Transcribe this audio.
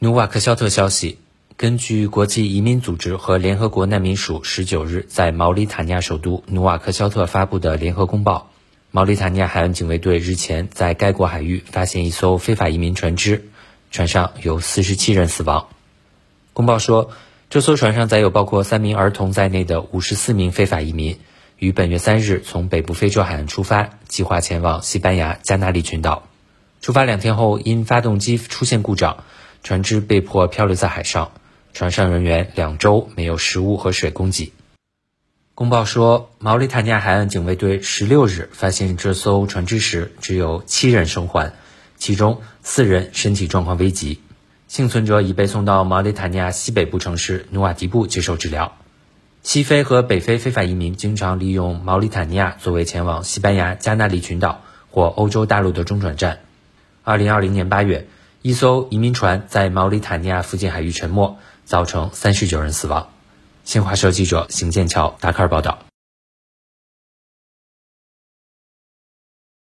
努瓦克肖特消息，根据国际移民组织和联合国难民署十九日在毛里塔尼亚首都努瓦克肖特发布的联合公报，毛里塔尼亚海岸警卫队日前在该国海域发现一艘非法移民船只，船上有四十七人死亡。公报说，这艘船上载有包括三名儿童在内的五十四名非法移民，于本月三日从北部非洲海岸出发，计划前往西班牙加那利群岛。出发两天后，因发动机出现故障。船只被迫漂流在海上，船上人员两周没有食物和水供给。公报说，毛里塔尼亚海岸警卫队十六日发现这艘船只时，只有七人生还，其中四人身体状况危急，幸存者已被送到毛里塔尼亚西北部城市努瓦迪布接受治疗。西非和北非非法移民经常利用毛里塔尼亚作为前往西班牙加那利群岛或欧洲大陆的中转站。二零二零年八月。一艘移民船在毛里塔尼亚附近海域沉没，造成三十九人死亡。新华社记者邢剑桥达喀尔报道。